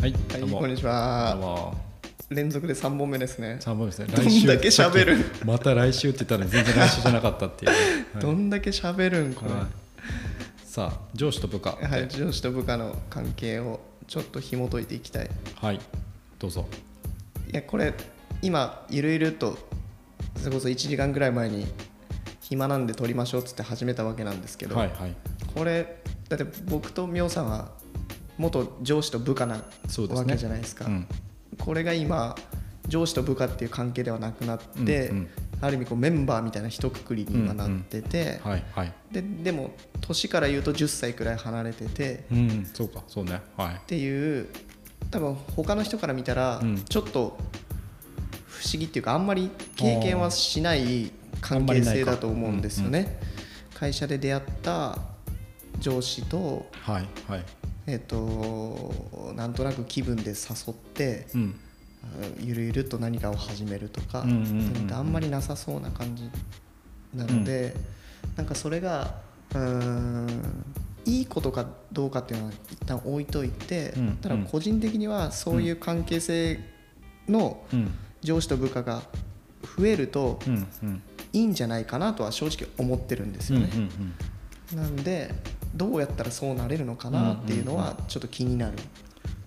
はい、はい、こんにちは。も連続で3本目ですね。三本ですね。どんだけ喋る また来週って言ったら全然来週じゃなかったっていう。はいどんだけ喋るんこれ。はいさあ上司と部下ではい、上司と部下の関係をちょっと紐解いていきたい。はいどうぞ。いや、これ、今、ゆるゆると、それこそ1時間ぐらい前に、暇なんで撮りましょうっつって始めたわけなんですけど、はいはいこれ、だって僕とみょうさんは、元上司と部下なわけじゃないですか。うん。これが今、上司と部下っていう関係ではなくなって、うんうん。ある意味こうメンバーみたいな一括りに今なってて、はいはい。ででも年から言うと10歳くらい離れててうんそうかそうね。はい。っていう多分他の人から見たらうん。ちょっと不思議っていうかあんまり経験はしない関係性だと思うんですよね。会社で出会った上司と,、はいはい。えっとなんとなく気分で誘ってうん。あゆるゆると何かを始めるとか、うんうんあんまりなさそうな感じなので、なんかそれがうーんいいことかどうかっていうのは一旦置いといて、うん。ただ個人的にはそういう関係性のうん。上司と部下が増えるとうん。うん。いいんじゃないかなとは正直思ってるんですよね。うんうんうん。なんでどうやったらそうなれるのかなっていうのはちょっと気になる。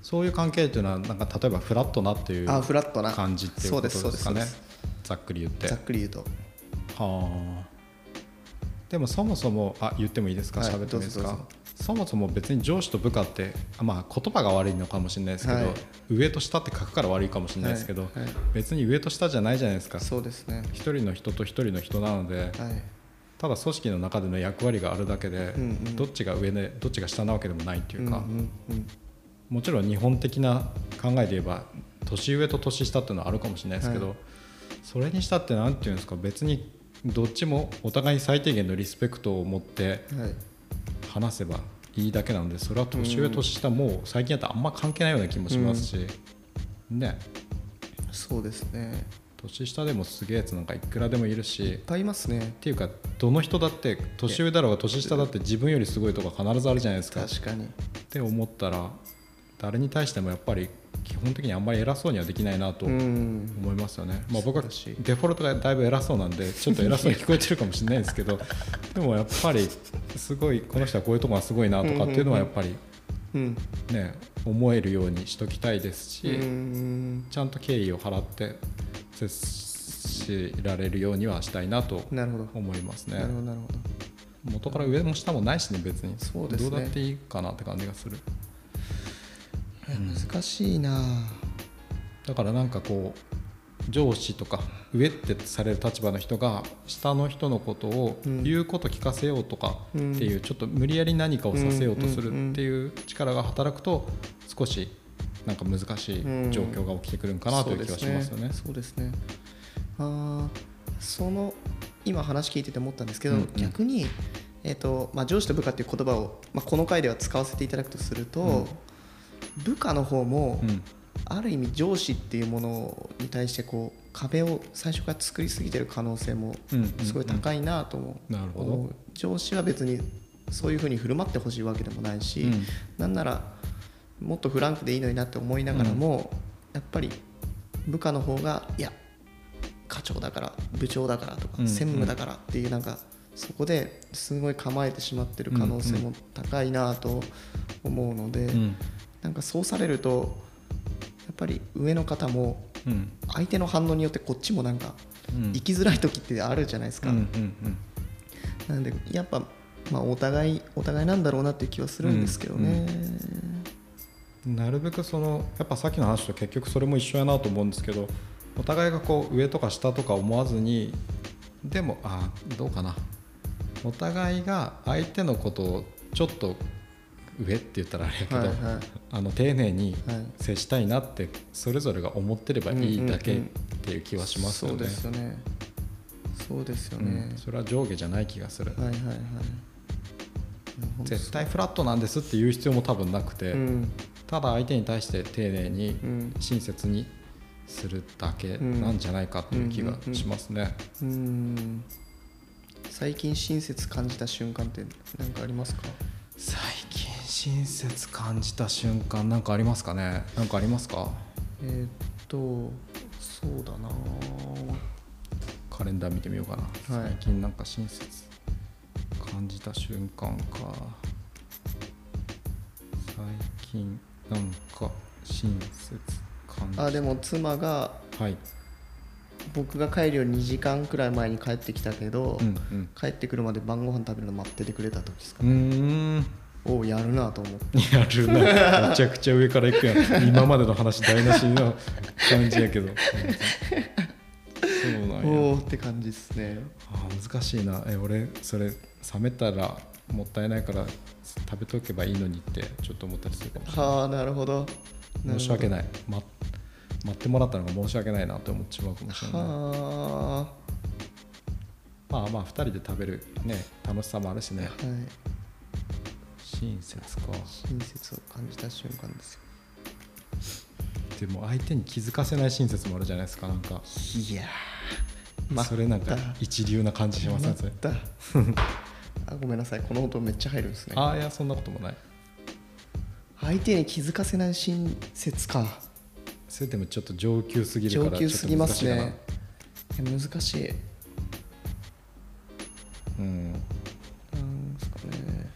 そういう関係っていうのはなんか例えばフラットなっていうあフラットな。感じっていうことですそうですかねざっくり言って。ざっくり言うと。はあ。でもそもそもあ言ってもいいですか？はい喋ってもいいですか？そもそも別に上司と部下ってあまあ言葉が悪いのかもしれないですけど、はい。上と下って書くから悪いかもしれないですけど、はいはい。別に上と下じゃないじゃないですか。そうですね。一人の人と一人の人なのではい。ただ組織の中での役割があるだけで、うんうん。どっちが上でどっちが下なわけでもないっていうか、うんうんうんもちろん日本的な考えで言えば年上と年下っていうのはあるかもしれないですけど、はい。それにしたって何て言うんですか別にどっちもお互いに最低限のリスペクトを持ってはい。話せばいいだけなのでそれは年上年下もう最近だとあんま関係ないような気もしますし、ね。そうですね年下でもすげえやつなんかいくらでもいるしいっぱいいますね。っていうかどの人だって年上だろうが年下だって自分よりすごいとか必ずあるじゃないですか。確かに。って思ったら誰に対してもやっぱり基本的にあんまり偉そうにはできないなとうん思いますよね、まあ、僕はデフォルトがだいぶ偉そうなんでちょっと偉そうに聞こえてるかもしれないですけど でもやっぱりすごいこの人はこういうとこがすごいなとかっていうのはやっぱりうん。ね思えるようにしときたいですし、うん。ちゃんと敬意を払って接しられるようにはしたいなと思いますね。なるほどなるほど。元から上も下もないしね別に。そうですね。どうだっていいかなって感じがする。難しいな。だからなんかこう上司とか上ってされる立場の人が下の人のことをうん。言うこと聞かせようとかってうんいうちょっと無理やり何かをさせようとすうんうんうんるっていう力が働くと少しなんか難しい状況が起きてくるんかなという気はしますよね。そうですね。あーその今話聞いてて思ったんですけど、うんうん。逆に、えーとまあ、上司と部下っていう言葉を、まあ、この回では使わせていただくとすると、うん。部下の方も、うん。ある意味上司っていうものに対してこう壁を最初から作りすぎてる可能性もうんうんうん。すごい高いなと思う,、なるほど。上司は別にそういうふうに振る舞ってほしいわけでもないし、うん。なんならもっとフランクでいいのになって思いながらも、やっぱり部下の方がいや課長だから部長だからとか、うん。専務だからっていうなんかそこですごい構えてしまってる可能性も高いなと思うので、うん。なんかそうされるとやっぱり上の方もうん。相手の反応によってこっちもなんかうん。生きづらい時ってあるじゃないですか、うんうんなのでやっぱ、まあ、お互いお互いなんだろうなっていう気はするんですけどね、うんなるべくそのやっぱさっきの話と結局それも一緒やなと思うんですけどお互いがこう上とか下とか思わずにでもあどうかな。お互いが相手のことをちょっと上って言ったらあれやけど、はいはい。あの丁寧にはい。接したいなってそれぞれが思ってればいいだけっていう気はしますよね。そうですよね。そうですよね。うん、それは上下じゃない気がする、はいはいはい。絶対フラットなんですって言う必要も多分なくて、うんただ相手に対して丁寧にうん。親切にするだけなんじゃないかという気がしますね。うん。最近親切感じた瞬間って何かありますか？最近親切感じた瞬間なんかありますかね？なんかありますか？えーっとそうだな。カレンダー見てみようかな、はい。最近なんか親切感じた瞬間か。最近なんか親切感。じあでも妻がはい。僕が帰るより2時間くらい前に帰ってきたけど、うんうん。帰ってくるまで晩ご飯食べるの待っててくれた時ですかうーん。おおやるなと思って。やるな。めちゃくちゃ上からいくやん。今までの話台無しの感じやけどそうなんや。おおって感じですね。あー難しいな。え俺それ冷めたらもったいないから食べとけばいいのにってちょっと思ったりするかもしれない。はあなるほど。申し訳い。ない、ま、待ってもらったのが申し訳ないなって思っちまうかもしれない。はまあまあ2人で食べるね楽しさもあるしね。あはい。親切か。親切を感じた瞬間ですよ。でも相手に気づかせない親切もあるじゃないですかなんか。いやーそれなんか一流な感じしませんそれ。た。あごめんなさい。この音めっちゃ入るんですね。ああいやそんなこともない。相手に気づかせない親切かそれでもちょっと上級すぎるから上級すぎますね。難しいうん。なんですかね、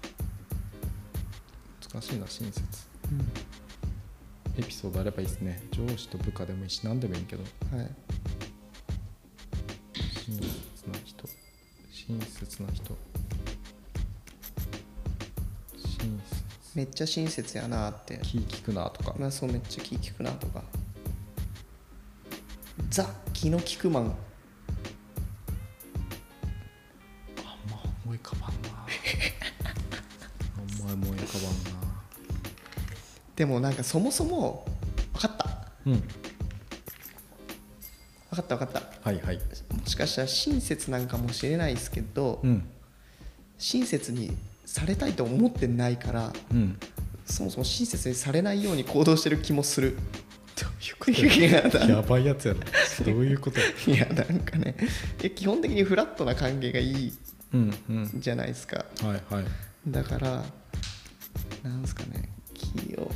難しいな親切。エピソードあればいいですね。上司と部下でもいいし何でもいいけど。はい親切な人。親切な人。親めっちゃ親切やなって。切気聞くなとか。まあそうめっちゃ気利くなとか。ザ気の利くマン。あんま思い浮かばんな。あんま思い浮かばんな。でもなんかそもそも分かった。うん分かった分かった。はいはい。もしかしたら親切なんかもしれないですけど、うん。親切にされたいと思ってないからうん。そもそも親切にされないように行動してる気もする。どういうこと いやばいやつやろどういうこと いやなんかね。基本的にフラットな関係がいいうんうん。じゃないですか。はいはい。だからなんですかね。気を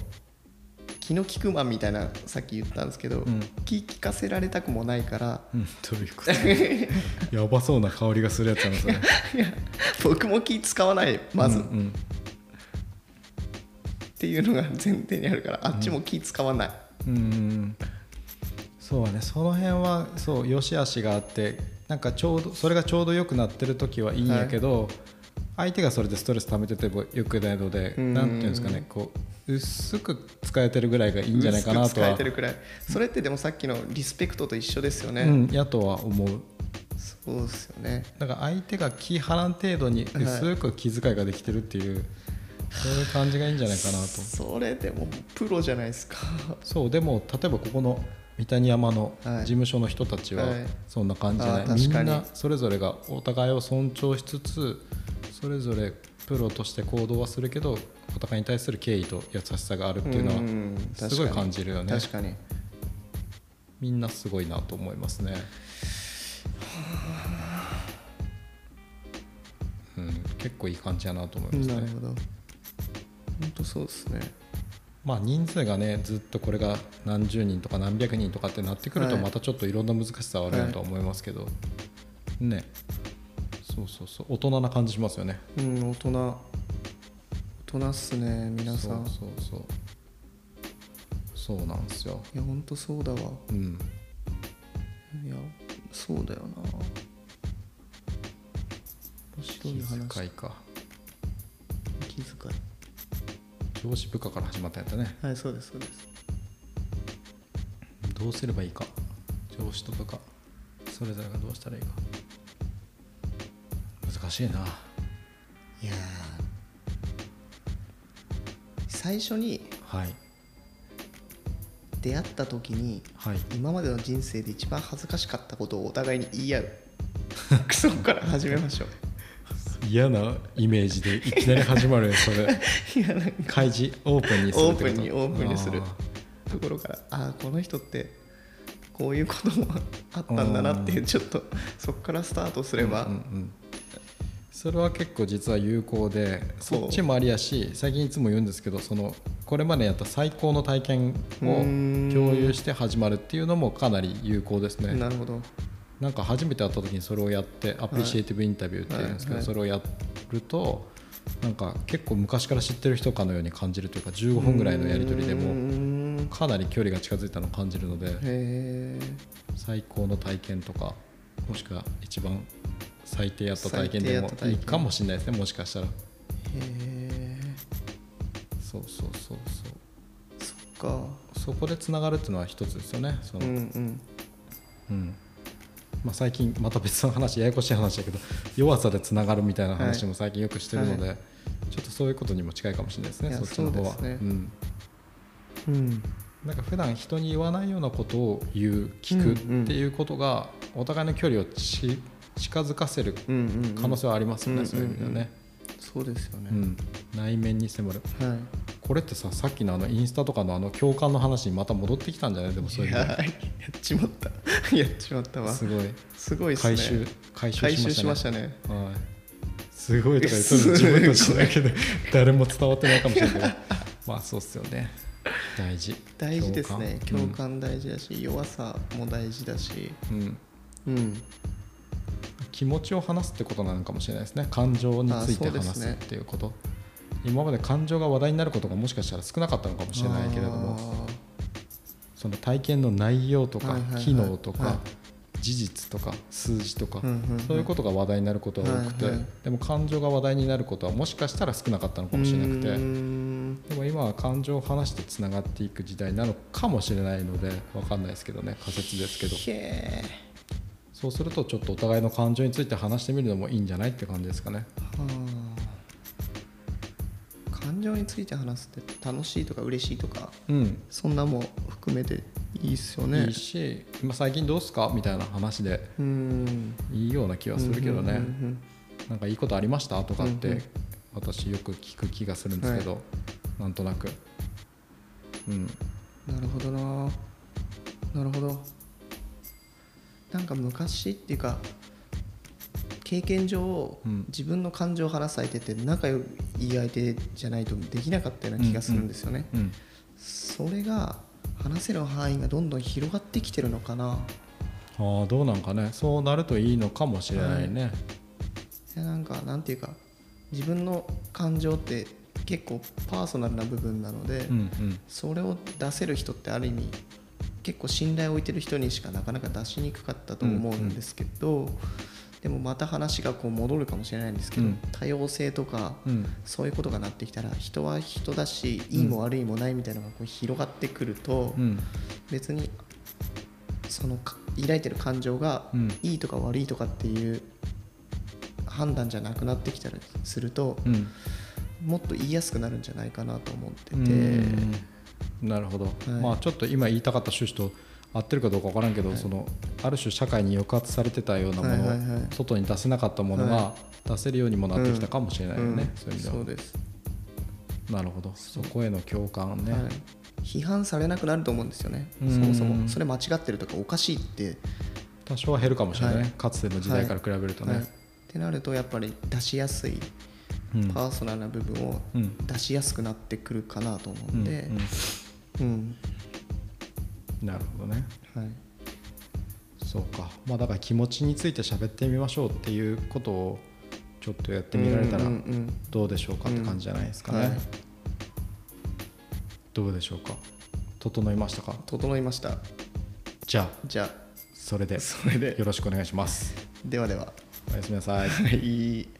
気の利くマンみたいなさっき言ったんですけど、うん。気利かせられたくもないからうん。どういうこと？やばそうな香りがするやつやなそれ。いや僕も気使わないまず、っうんうん。ていうのが前提にあるからあっちも気使わない、うんそうねその辺はそう良し悪しがあってなんかちょうどそれがちょうど良くなってる時はいいんやけど、相手がそれでストレス溜めててもよくないのでうん。なんていうんですかねこう薄く使えてるぐらいがいいんじゃないかな薄く使とはえてるくらい。それってでもさっきのリスペクトと一緒ですよね、うん、やとは思う。そうですよね。だから相手が気張らん程度に薄く気遣いができてるっていう、そういう感じがいいんじゃないかなと。それでもプロじゃないですか。そうでも例えばここの三谷山のはい。事務所の人たちははい。そんな感じじゃない、あー確かに。みんなそれぞれがお互いを尊重しつつそれぞれプロとして行動はするけどお互いに対する敬意と優しさがあるっていうのはんすごい感じるよね。確かに。みんなすごいなと思いますね。うん、結構いい感じやなと思いますね。なるほど。本当そうですね。まあ人数がねずっとこれが何十人とか何百人とかってなってくるとはい。またちょっといろんな難しさはあるなとは思いますけど、ねそうそうそう。大人な感じしますよね。うん大人。大人っすね皆さん。そうそうそう。そうなんですよ。いや本当そうだわ。うん。いやそうだよな。面白い気話遣いか。気遣い。上司部下から始まったんやったね。はいそうですそうです。どうすればいいか。上司と部下。それぞれがどうしたらいいか難しいな。いや最初にはい。出会った時にはい。今までの人生で一番恥ずかしかったことをお互いに言い合う。そこから始めましょう。嫌なイメージでいきなり始まるよそれ。いやなんか開示オープンにするオープンにオープンにする。あところからああこの人ってこういうこともあったんだなっていうちょっとそこからスタートすれば、うんうんそれは結構実は有効でそっちもありやし最近いつも言うんですけどそのこれまでやった最高の体験を共有して始まるっていうのもかなり有効ですね。なるほど。なんか初めて会った時にそれをやってアプリシエイティブインタビューっていうんですけど、それをやるとなんか結構昔から知ってる人かのように感じるというか15分ぐらいのやり取りでもん。かなり距離が近づいたのを感じるので最高の体験とかもしくは一番最低やった体験でもいいかもしれないですねもしかしたら。へえそうそうそうそっか。そうそこでつながるっていうのは一つですよねその、うんうん。うん。まあ、最近また別の話ややこしい話だけど弱さでつながるみたいな話も最近よくしてるので、はちょっとそういうことにも近いかもしれないですねそっちの方は。そうね。ん、うん。なんか普段人に言わないようなことを言う聞くっていうことがお互いの距離をち近づかせるうんうんうん。可能性はありますよね、うんそういう意味ではね、そうですよね、うん、内面に迫る。はい。これってささっきのあのインスタとかのあの共感の話にまた戻ってきたんじゃない？でもそういうややっちまった。やっちまったわ。すごい。すごいね。回収回収しましたたね。ねはい。すごいとか言って自分たちだけで誰も伝わってないかもしれないけど。まあそうっすよね。大事。大事ですね。共共感大事だし、弱さも大事だし。うん、うん。うん気持ちを話すってことなのかもしれないですね。感情について話すねっていうこと、今まで感情が話題になることがもしかしたら少なかったのかもしれないけれどもその体験の内容とか機能とか、はい。事実とか数字とか、うんうんうん。そういうことが話題になることが多くて、はいはい。でも感情が話題になることはもしかしたら少なかったのかもしれなくてでも今は感情を話してつながっていく時代なのかもしれないので分かんないですけどね。仮説ですけど。へそうするとちょっとお互いの感情について話してみるのもいいんじゃないって感じですかね。ーはあ。感情について話すって楽しいとか嬉しいとかうん。そんなも含めていいっすよね。いいし、まあ、最近どうすか？みたいな話でいいような気はするけどね、なんかいいことありました？とかって、私よく聞く気がするんですけど、なんとなく。うんうん。なるほどな。なるほどなんか昔っていうか経験上、うん。自分の感情を話す相手って仲良い相手じゃないとできなかったような気がするんですよね、うんそれが話せる範囲がどんどん広がってきてるのかな。ああどうなんかね。そうなるといいのかもしれないね、いやなんかなんていうか自分の感情って結構パーソナルな部分なので、うんうん。それを出せる人ってある意味結構信頼を置いてる人にしかなかなか出しにくかったと思うんですけど、でもまた話がこう戻るかもしれないんですけど、うん。多様性とか、うん。そういうことがなってきたら人は人だしいいも悪いもないみたいなのがこう広がってくると、うん。別にそのか抱いてる感情がうん。いいとか悪いとかっていう判断じゃなくなってきたりするとうん。もっと言いやすくなるんじゃないかなと思ってて。うんなるほど、い。まあちょっと今言いたかった趣旨と合ってるかどうか分からんけど、はい。そのある種社会に抑圧されてたようなもの、はいはいはい。外に出せなかったものがは出せるようにもなってきたかもしれないよね、うん。そういう意味では。そうです、なるほど。そこへの共感ね、はい、批判されなくなると思うんですよね。うん。そもそも。それ間違ってるとかおかしいって、多少は減るかもしれないかつての時代から比べるとね、はい。ってなるとやっぱり出しやすい。うんパーソナルな部分をうん。出しやすくなってくるかなと思うんで、うんうん。なるほどね。はい、そうか。まあだから気持ちについて喋ってみましょうっていうことをちょっとやってみられたらどうでしょうかって感じじゃないですかね、はい。どうでしょうか？整いましたか？整いました。じゃあ。じゃあ。それで。それで。よろしくお願いします。ではでは。おやすみなさい